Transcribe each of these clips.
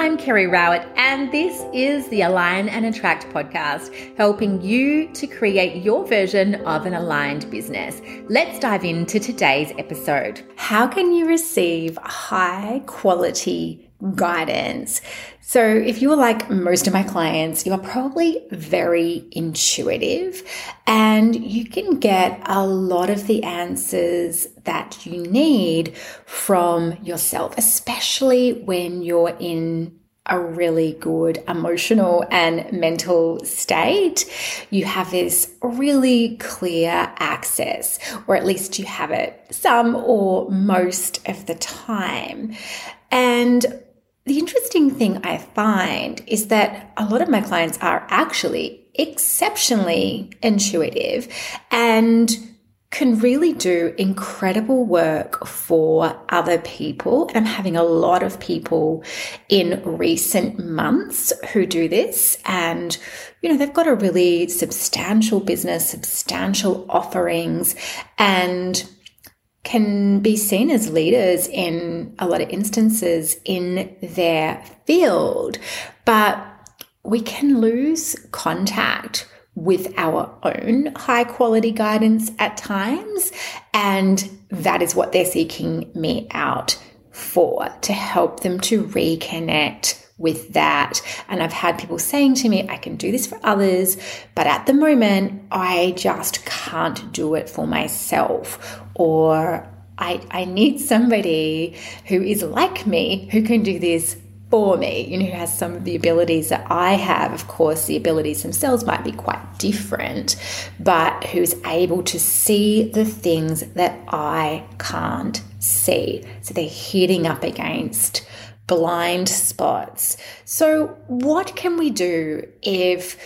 I'm Kerry Rowett, and this is the Align and Attract podcast, helping you to create your version of an aligned business. Let's dive into today's episode. How can you receive high quality guidance. So, if you're like most of my clients, you are probably very intuitive and you can get a lot of the answers that you need from yourself, especially when you're in a really good emotional and mental state, you have this really clear access, or at least you have it some or most of the time. And the interesting thing I find is that a lot of my clients are actually exceptionally intuitive and can really do incredible work for other people. And I'm having a lot of people in recent months who do this. And, you know, they've got a really substantial business, substantial offerings, and can be seen as leaders in a lot of instances in their field, but we can lose contact with our own high quality guidance at times. And that is what they're seeking me out for to help them to reconnect with that. And I've had people saying to me, I can do this for others, but at the moment, I just can't do it for myself. Or I, I need somebody who is like me who can do this for me, you know, who has some of the abilities that I have. Of course, the abilities themselves might be quite different, but who's able to see the things that I can't see. So they're hitting up against blind spots. So, what can we do if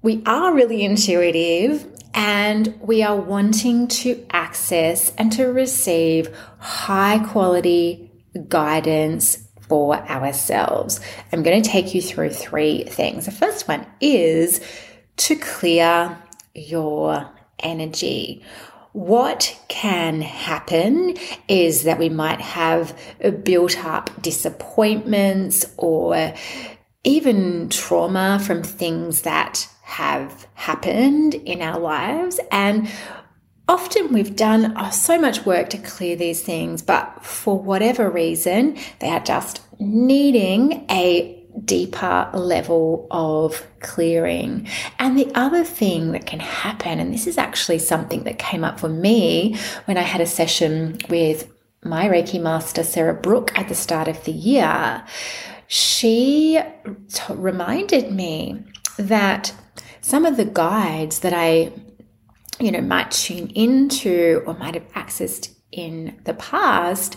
we are really intuitive and we are wanting to access and to receive high quality guidance for ourselves? I'm going to take you through three things. The first one is to clear your energy what can happen is that we might have built up disappointments or even trauma from things that have happened in our lives. And often we've done oh, so much work to clear these things, but for whatever reason, they are just needing a deeper level of clearing. And the other thing that can happen, and this is actually something that came up for me when I had a session with my Reiki master, Sarah Brook, at the start of the year, she t- reminded me that some of the guides that I you know might tune into or might have accessed in the past,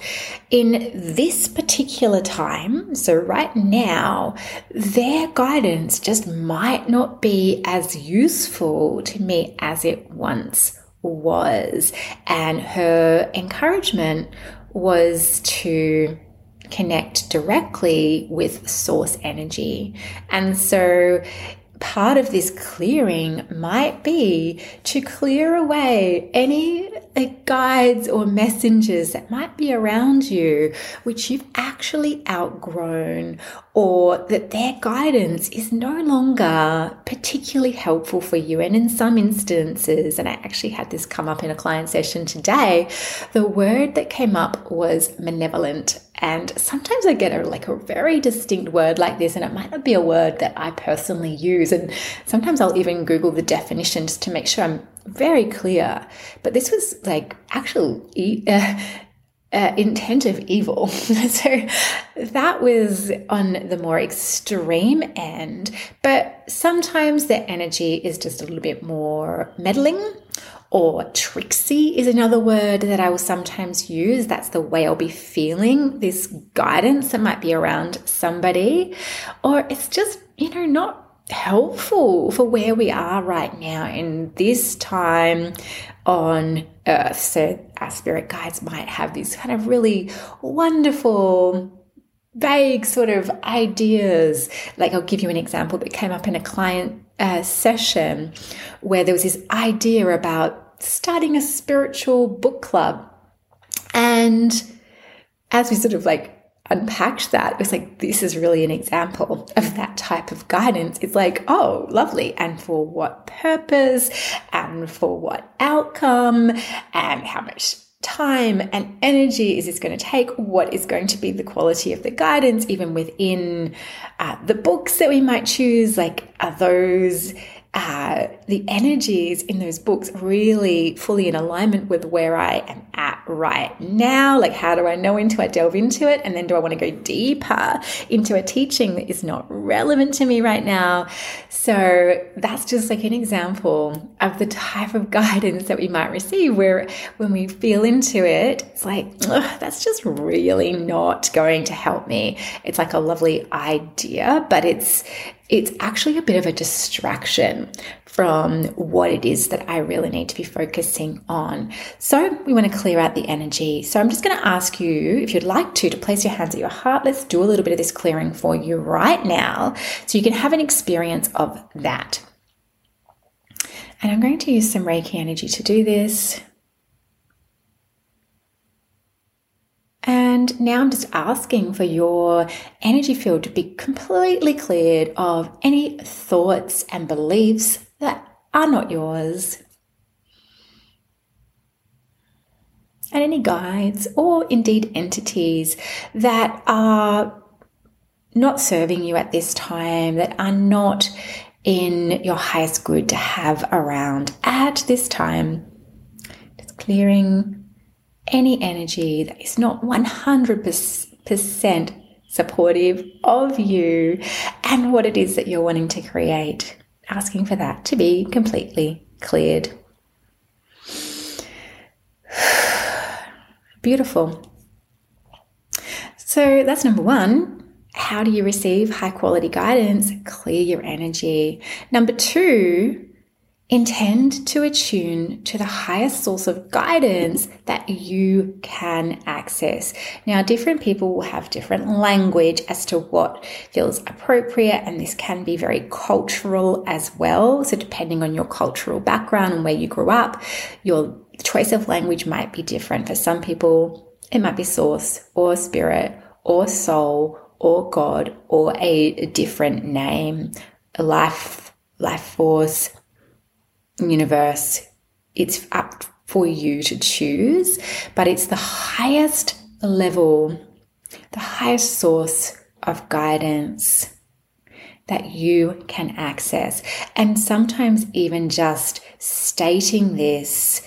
in this particular time, so right now, their guidance just might not be as useful to me as it once was. And her encouragement was to connect directly with source energy. And so part of this clearing might be to clear away any guides or messengers that might be around you, which you've actually outgrown, or that their guidance is no longer particularly helpful for you. And in some instances, and I actually had this come up in a client session today, the word that came up was malevolent. And sometimes I get a like a very distinct word like this, and it might not be a word that I personally use. And sometimes I'll even Google the definition just to make sure I'm very clear. But this was like actual uh, uh, intent of evil. so that was on the more extreme end. But sometimes the energy is just a little bit more meddling or tricksy is another word that I will sometimes use. That's the way I'll be feeling this guidance that might be around somebody. Or it's just, you know, not helpful for where we are right now in this time on earth. So our spirit guides might have these kind of really wonderful vague sort of ideas. Like I'll give you an example that came up in a client uh, session where there was this idea about starting a spiritual book club. And as we sort of like unpacked that, it was like, this is really an example of that type of guidance. It's like, oh, lovely. And for what purpose and for what outcome and how much time and energy is this going to take? What is going to be the quality of the guidance, even within uh, the books that we might choose? Like, are those uh, the energies in those books really fully in alignment with where I am at right now? Like, how do I know when I delve into it? And then do I want to go deeper into a teaching that is not relevant to me right now? So, that's just like an example of the type of guidance that we might receive where when we feel into it, it's like, that's just really not going to help me. It's like a lovely idea, but it's it's actually a bit of a distraction from Um, what it is that I really need to be focusing on. So we want to clear out the energy. So I'm just going to ask you, if you'd like to, to place your hands at your heart. Let's do a little bit of this clearing for you right now so you can have an experience of that. And I'm going to use some Reiki energy to do this. And now I'm just asking for your energy field to be completely cleared of any thoughts and beliefs that are not yours. And any guides or indeed entities that are not serving you at this time, that are not in your highest good to have around at this time. Just clearing any energy that is not 100% supportive of you and what it is that you're wanting to create. Asking for that to be completely cleared. Beautiful. So that's number one. How do you receive high quality guidance? Clear your energy. Number two, Intend to attune to the highest source of guidance that you can access. Now, different people will have different language as to what feels appropriate, and this can be very cultural as well. So, depending on your cultural background and where you grew up, your choice of language might be different. For some people, it might be source or spirit or soul or God or a different name, life, life force universe, it's up for you to choose, but it's the highest level, the highest source of guidance that you can access. And sometimes, even just stating this,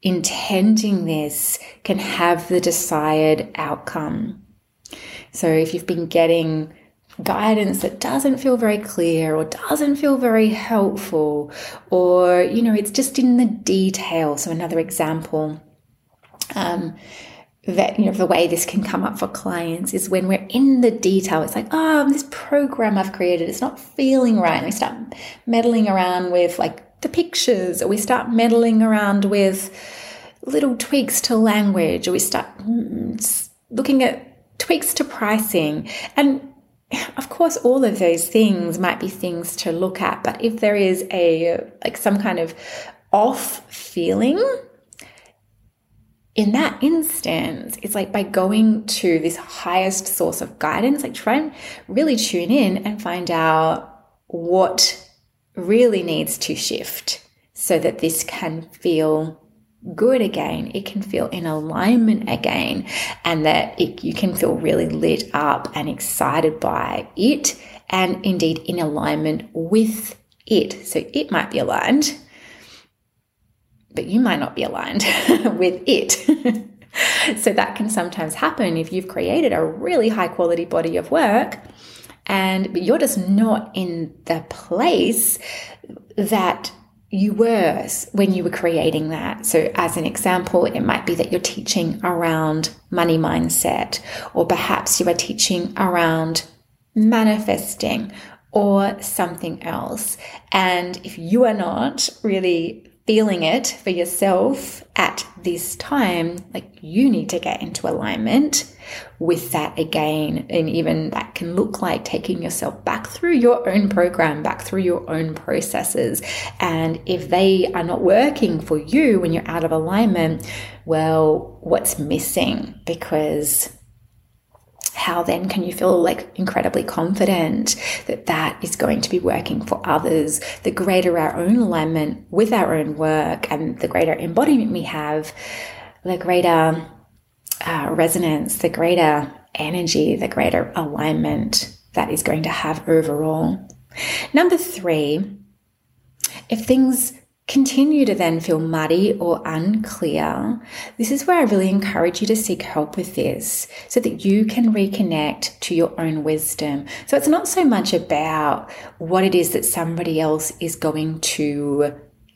intending this, can have the desired outcome. So, if you've been getting guidance that doesn't feel very clear or doesn't feel very helpful, or, you know, it's just in the detail. So, another example. Um, that you know the way this can come up for clients is when we're in the detail it's like oh this program i've created it's not feeling right and we start meddling around with like the pictures or we start meddling around with little tweaks to language or we start mm, looking at tweaks to pricing and of course all of those things might be things to look at but if there is a like some kind of off feeling in that instance it's like by going to this highest source of guidance like try and really tune in and find out what really needs to shift so that this can feel good again, it can feel in alignment again, and that it, you can feel really lit up and excited by it, and indeed in alignment with it. So it might be aligned, but you might not be aligned with it. so that can sometimes happen if you've created a really high quality body of work and you're just not in the place that you were when you were creating that. So, as an example, it might be that you're teaching around money mindset, or perhaps you are teaching around manifesting or something else. And if you are not really feeling it for yourself at this time, like you need to get into alignment with that again. And even that can look like taking yourself back through your own program, back through your own processes. And if they are not working for you when you're out of alignment, well, what's missing? Because how then can you feel like incredibly confident that that is going to be working for others? The greater our own alignment with our own work and the greater embodiment we have, the greater uh, resonance, the greater energy, the greater alignment that is going to have overall. Number three, if things continue to then feel muddy or unclear, this is where I really encourage you to seek help with this so that you can reconnect to your own wisdom. So it's not so much about what it is that somebody else is going to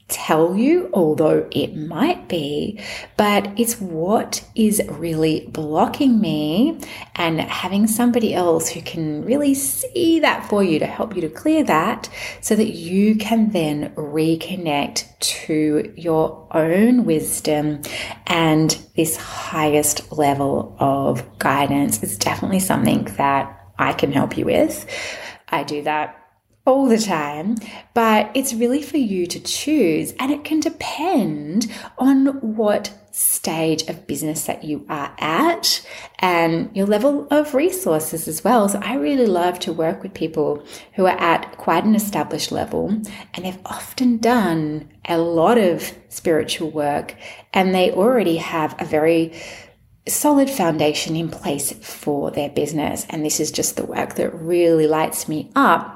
tell you, although it might be, but it's what is really blocking me and having somebody else who can really see that for you to help you to clear that so that you can then reconnect to your own wisdom and this highest level of guidance is definitely something that I can help you with. I do that all the time, but it's really for you to choose. And it can depend on what stage of business that you are at and your level of resources as well. So I really love to work with people who are at quite an established level and they've often done a lot of spiritual work and they already have a very solid foundation in place for their business. And this is just the work that really lights me up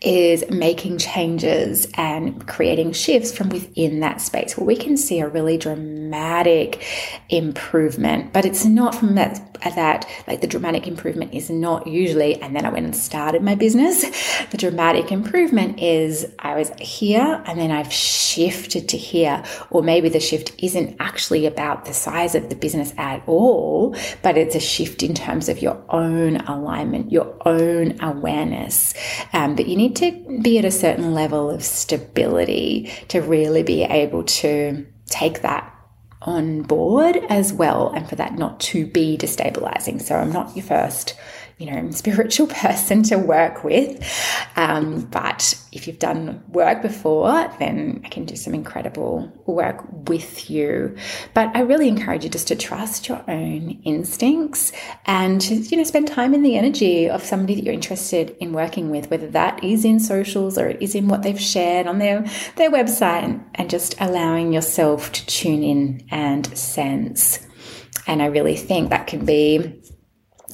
is making changes and creating shifts from within that space where we can see a really dramatic improvement. But it's not from that, that like the dramatic improvement is not usually, and then I went and started my business. The dramatic improvement is I was here and then I've shifted to here. Or maybe the shift isn't actually about the size of the business at all, but it's a shift in terms of your own alignment, your own awareness. Um, but you need to be at a certain level of stability to really be able to take that on board as well and for that not to be destabilizing. So I'm not your first you know, spiritual person to work with. Um, but if you've done work before, then I can do some incredible work with you. But I really encourage you just to trust your own instincts and to, you know, spend time in the energy of somebody that you're interested in working with, whether that is in socials or it is in what they've shared on their, their website and just allowing yourself to tune in and sense. And I really think that can be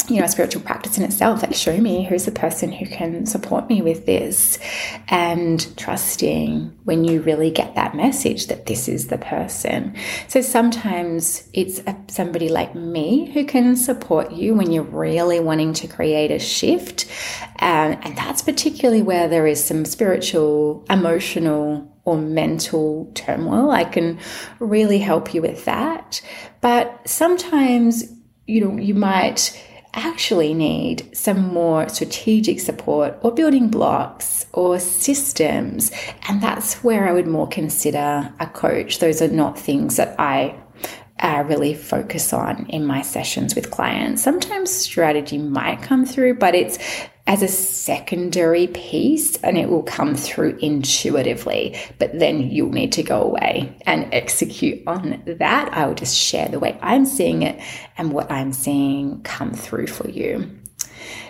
you know, a spiritual practice in itself. Like, show me who's the person who can support me with this, and trusting when you really get that message that this is the person. So sometimes it's a, somebody like me who can support you when you're really wanting to create a shift, um, and that's particularly where there is some spiritual, emotional, or mental turmoil. I can really help you with that. But sometimes, you know, you might actually need some more strategic support or building blocks or systems. And that's where I would more consider a coach. Those are not things that I uh, really focus on in my sessions with clients. Sometimes strategy might come through, but it's as a secondary piece and it will come through intuitively. But then you'll need to go away and execute on that. I will just share the way I'm seeing it and what I'm seeing come through for you.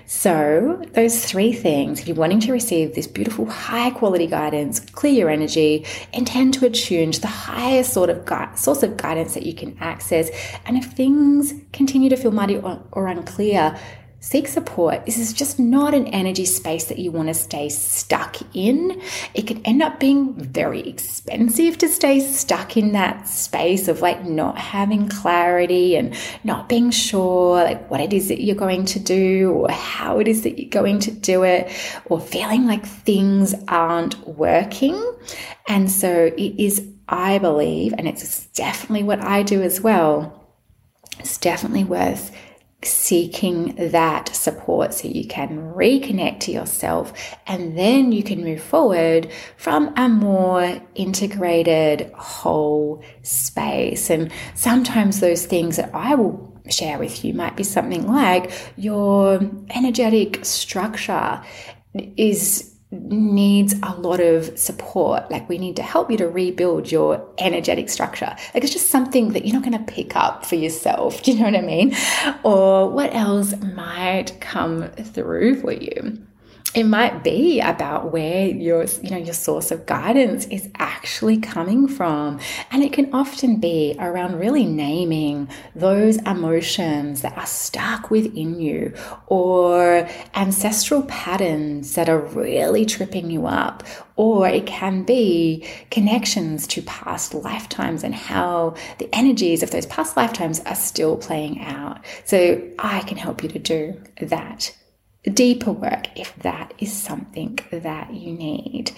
So, those three things, if you're wanting to receive this beautiful, high quality guidance, clear your energy, intend to attune to the highest sort of source of guidance that you can access. And if things continue to feel muddy or, or unclear, seek support. This is just not an energy space that you want to stay stuck in. It could end up being very expensive to stay stuck in that space of like not having clarity and not being sure like what it is that you're going to do or how it is that you're going to do it or feeling like things aren't working. And so it is, I believe, and it's definitely what I do as well. It's definitely worth seeking that support so you can reconnect to yourself and then you can move forward from a more integrated whole space. And sometimes those things that I will share with you might be something like your energetic structure is needs a lot of support. Like we need to help you to rebuild your energetic structure. Like it's just something that you're not going to pick up for yourself. Do you know what I mean? Or what else might come through for you? It might be about where your you know your source of guidance is actually coming from. And it can often be around really naming those emotions that are stuck within you or ancestral patterns that are really tripping you up. Or it can be connections to past lifetimes and how the energies of those past lifetimes are still playing out. So i can help you to do that deeper work if that is something that you need.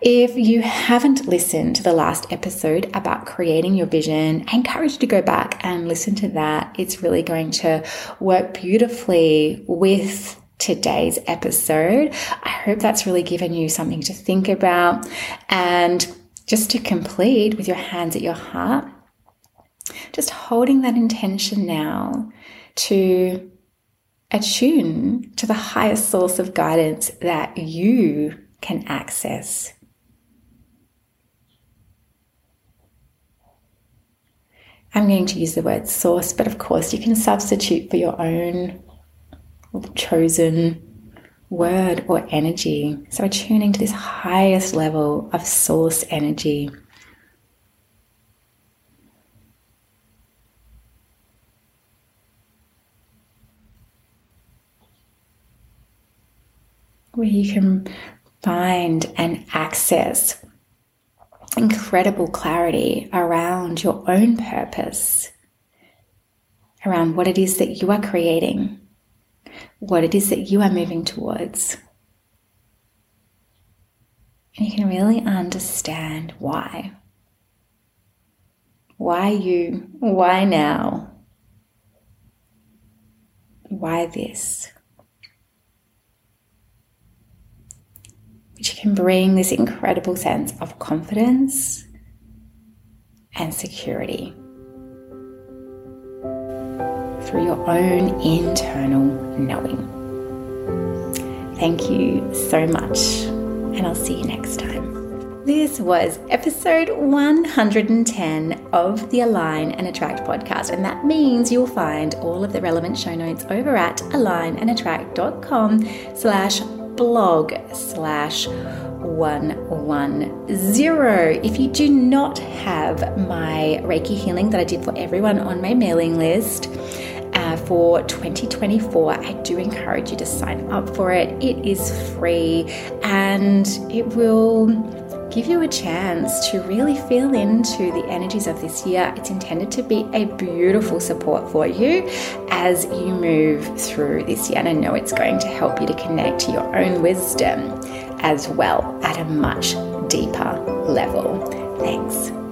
If you haven't listened to the last episode about creating your vision, I encourage you to go back and listen to that. It's really going to work beautifully with today's episode. I hope that's really given you something to think about. And just to complete with your hands at your heart, just holding that intention now to attune to the highest source of guidance that you can access. I'm going to use the word source, but of course, you can substitute for your own chosen word or energy. So, attuning to this highest level of source energy. Where you can find and access incredible clarity around your own purpose, around what it is that you are creating, what it is that you are moving towards. And you can really understand why. Why you? Why now? Why this? Can bring this incredible sense of confidence and security through your own internal knowing. Thank you so much, and I'll see you next time. This was episode 110 of the Align and Attract podcast, and that means you'll find all of the relevant show notes over at alignandattract.com slash blog slash 110. If you do not have my Reiki healing that I did for everyone on my mailing list, uh, for 2024, I do encourage you to sign up for it. It is free and it will give you a chance to really feel into the energies of this year. It's intended to be a beautiful support for you as you move through this year. And I know it's going to help you to connect to your own wisdom as well at a much deeper level. Thanks.